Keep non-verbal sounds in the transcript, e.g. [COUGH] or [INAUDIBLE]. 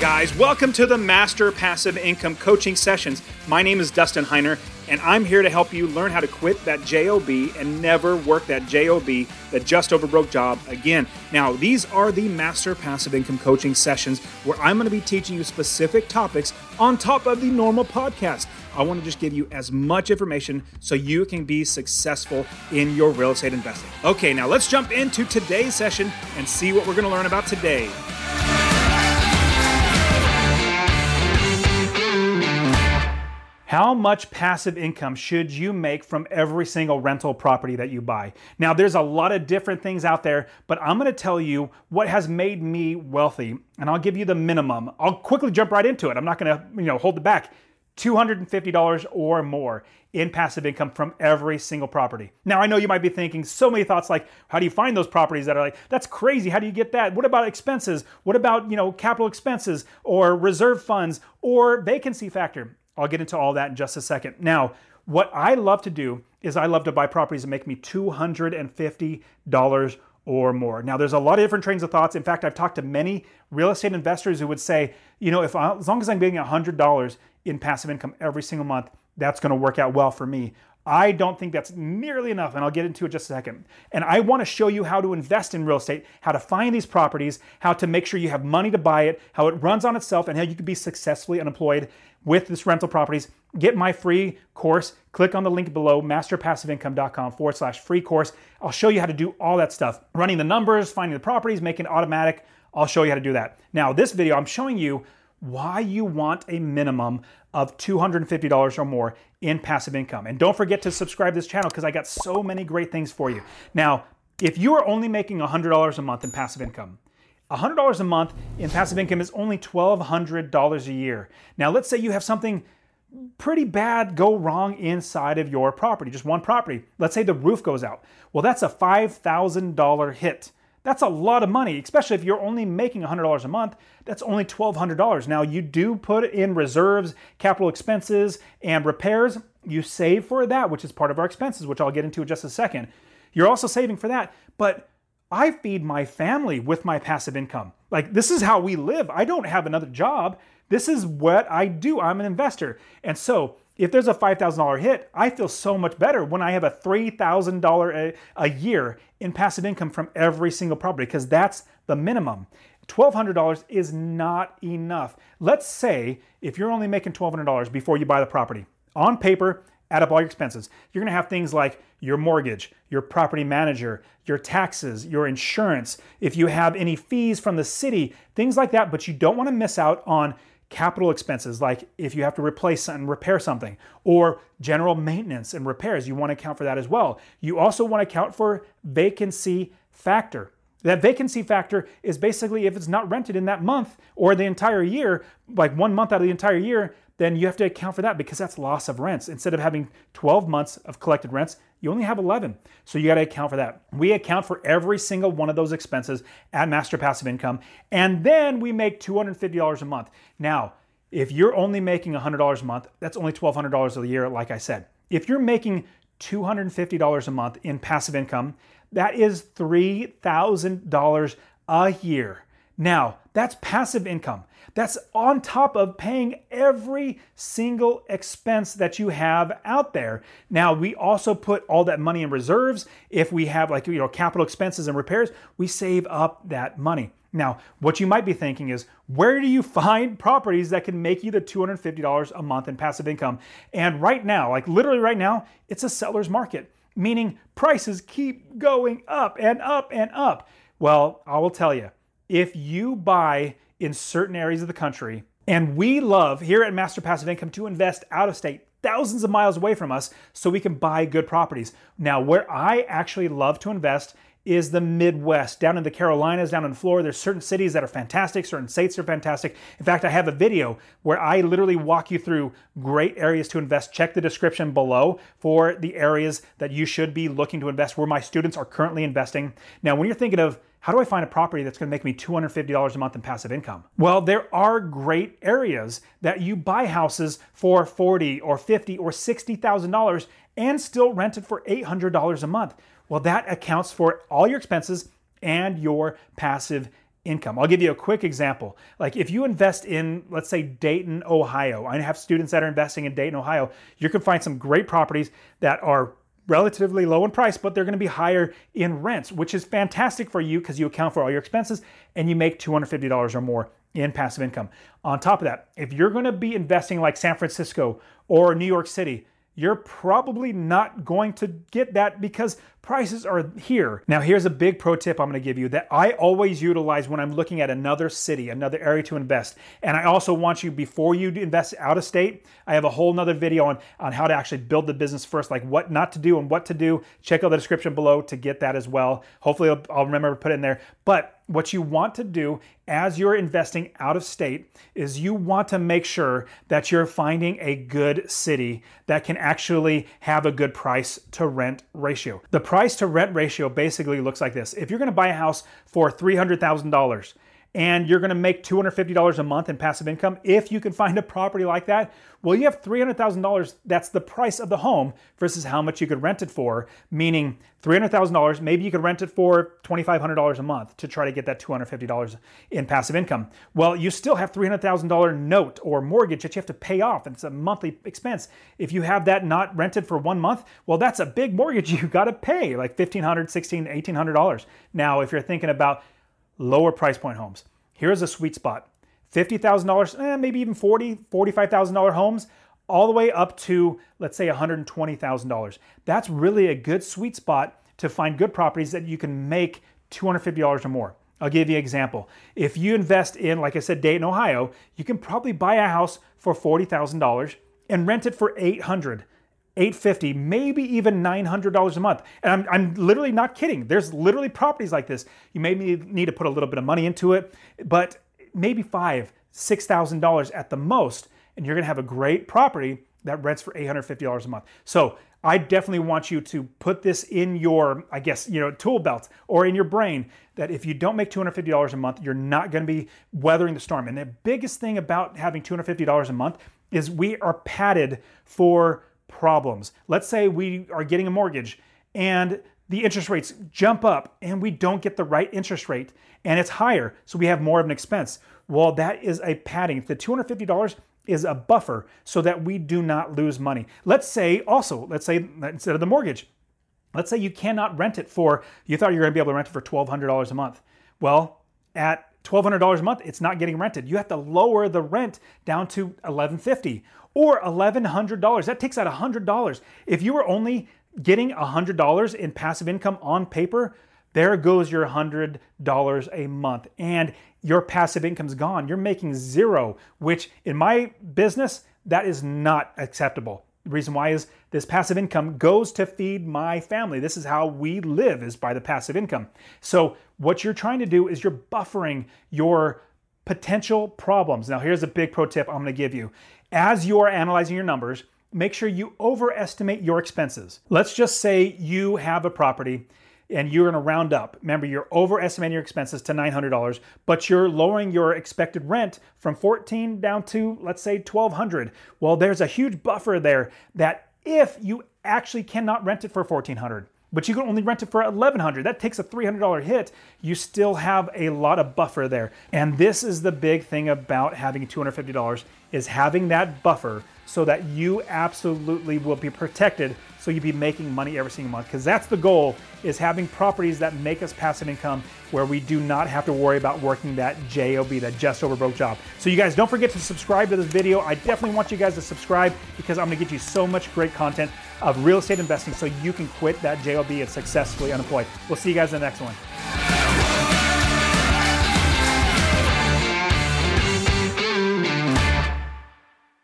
guys. Welcome to the Master Passive Income Coaching Sessions. My name is Dustin Heiner, and I'm here to help you learn how to quit that JOB and never work that JOB, that just over broke job again. Now, these are the Master Passive Income Coaching Sessions where I'm going to be teaching you specific topics on top of the normal podcast. I want to just give you as much information so you can be successful in your real estate investing. Okay, now let's jump into today's session and see what we're going to learn about today. How much passive income should you make from every single rental property that you buy? Now, there's a lot of different things out there, but I'm gonna tell you what has made me wealthy, and I'll give you the minimum. I'll quickly jump right into it. I'm not gonna, you know, hold it back. $250 or more in passive income from every single property. Now, I know you might be thinking so many thoughts like, how do you find those properties that are like, that's crazy. How do you get that? What about expenses? What about, you know, capital expenses or reserve funds or vacancy factor? I'll get into all that in just a second. Now, what I love to do is I love to buy properties that make me $250 or more. Now, there's a lot of different trains of thoughts. In fact, I've talked to many real estate investors who would say, you know, if I, as long as I'm getting $100 in passive income every single month, that's going to work out well for me. I don't think that's nearly enough, and I'll get into it just a second. And I want to show you how to invest in real estate, how to find these properties, how to make sure you have money to buy it, how it runs on itself, and how you can be successfully unemployed with this rental properties. Get my free course. Click on the link below, masterpassiveincome.com forward slash free course. I'll show you how to do all that stuff running the numbers, finding the properties, making it automatic. I'll show you how to do that. Now, this video, I'm showing you why you want a minimum of $250 or more in passive income. And don't forget to subscribe to this channel because I got so many great things for you. Now, if you are only making $100 a month in passive income, $100 a month in passive income is only $1,200 a year. Now, let's say you have something pretty bad go wrong inside of your property, just one property. Let's say the roof goes out. Well, that's a $5,000 hit. That's a lot of money, especially if you're only making $100 a month. That's only $1,200. Now, you do put in reserves, capital expenses, and repairs. You save for that, which is part of our expenses, which I'll get into in just a second. You're also saving for that, but I feed my family with my passive income. Like, this is how we live. I don't have another job. This is what I do. I'm an investor. And so, if there's a $5,000 hit, I feel so much better when I have a $3,000 a, year in passive income from every single property because that's the minimum. $1,200 is not enough. Let's say if you're only making $1,200 before you buy the property, on paper, add up all your expenses. You're gonna have things like your mortgage, your property manager, your taxes, your insurance, if you have any fees from the city, things like that, but you don't wanna miss out on capital expenses, like if you have to replace and repair something, or general maintenance and repairs, you want to account for that as well. You also want to account for vacancy factor. That vacancy factor is basically if it's not rented in that month or the entire year, like one month out of the entire year, then you have to account for that because that's loss of rents. Instead of having 12 months of collected rents, you only have 11. So you got to account for that. We account for every single one of those expenses at Master Passive Income. And then we make $250 a month. Now, if you're only making $100 a month, that's only $1,200 a year, like I said. If you're making $250 a month in passive income, that is $3,000 a year. Now, that's passive income. That's on top of paying every single expense that you have out there. Now, we also put all that money in reserves. If we have like, you know, capital expenses and repairs, we save up that money. Now, what you might be thinking is, where do you [LAUGHS] find properties that can make you the $250 a month in passive income? And right now, like literally right now, it's a seller's market, meaning prices keep going up and up and up. Well, I will tell you, if you buy in certain areas of the country, and we love here at Master Passive Income to invest out of state, thousands of miles away from us, so we can buy good properties. Now, where I actually love to invest is the Midwest, down in the Carolinas, down in Florida. There's certain cities that are fantastic, certain states are fantastic. In fact, I have a video where I literally walk you through great areas to invest. Check the description below for the areas that you should be looking to invest, where my students are currently investing. Now, when you're thinking of how do I find a property that's to make me $250 a month in passive income? Well, there are great areas that you buy houses for 40, or 50, or $60,000 and still rent it for $800 a month. Well, that accounts for all your expenses and your passive income. I'll give you a quick example. Like if you invest in, let's say, Dayton, Ohio, I have students that are investing in Dayton, Ohio, you can find some great properties that are relatively low in price, but they're going to be higher in rents, which is fantastic for you because you account for all your expenses and you make $250 or more in passive income. On top of that, if you're going to be investing like San Francisco or New York City, you're probably not going to get that because prices are here. Now, here's a big pro tip I'm going to give you that I always utilize when I'm looking at another city, another area to invest. And I also want you, before you invest out of state, I have a whole nother video on, on how to actually build the business first, like what not to do and what to do. Check out the description below to get that as well. Hopefully, I'll, I'll remember to put it in there. But what you want to do as you're investing out of state is you want to make sure that you're finding a good city that can actually have a good price to rent ratio. The price to rent ratio basically looks like this. If you're going to buy a house for $300,000, and you're going to make $250 a month in passive income if you can find a property like that well you have $300000 that's the price of the home versus how much you could rent it for meaning $300000 maybe you could rent it for $2500 a month to try to get that $250 in passive income. Well you still have $300000 note or mortgage that you have to pay off and it's a monthly expense. If you have that not rented for one month well that's a big mortgage [LAUGHS] you got to pay like $1500 $1600 $1800 now if you're thinking about lower price point homes. Here's a sweet spot $50,000, eh, maybe even $40,000, $45,000 homes, all the way up to, let's say, $120,000. That's really a good sweet spot to find good properties that you can make $250 or more. I'll give you an example. If you invest in, like I said, Dayton, Ohio, you can probably buy a house for $40,000 and rent it for 800 850 maybe even $900 a month. And I'm, I'm literally not kidding. There's literally properties like this. You may need to put a little bit of money into it but maybe five six thousand dollars at the most and you're going to have a great property that rents for $850 a month. So i definitely want you to put this in your i guess you know tool belt or in your brain that if you don't make $250 a month you're not going to be weathering the storm. And the biggest thing about having $250 a month is we are padded for problems. Let's say we are getting a mortgage and the interest rates jump up and we don't get the right interest rate and it's higher, so we have more of an expense. Well, that is a padding. The $250 is a buffer so that we do not lose money. Let's say also, let's say instead of the mortgage, let's say you cannot rent it for, you thought you were going to be able to rent it for $1,200 a month. Well, at $1,200 a month, it's not getting rented. You have to lower the rent down to 1,150 or $1,100. That takes out $100. If you were only getting $100 in passive income on paper, there goes your $100 a month and your passive income's gone. You're making zero, which in my business, that is not acceptable. Reason why is this passive income goes to feed my family. This is how we live is by the passive income. So what you're trying to do is you're buffering your potential problems. Now here's a big pro tip I'm going to give you. As you are analyzing your numbers, make sure you overestimate your expenses. Let's just say you have a property and you're going to round up. Remember, you're overestimating your expenses to $900, but you're lowering your expected rent from 14 down to let's say 1200. Well, there's a huge buffer there that if you actually cannot rent it for 1400, but you can only rent it for 1100 that takes a $300 hit you still have a lot of buffer there and this is the big thing about having $250 is having that buffer so that you absolutely will be protected so you'll be making money every single month. Because that's the goal is having properties that make us passive income where we do not have to worry about working that job that just over broke job. So you guys don't forget to subscribe to this video. I definitely want you guys to subscribe because i'm going to get you so much great content of real estate investing so you can quit that job and successfully unemployed. We'll see you guys in the next one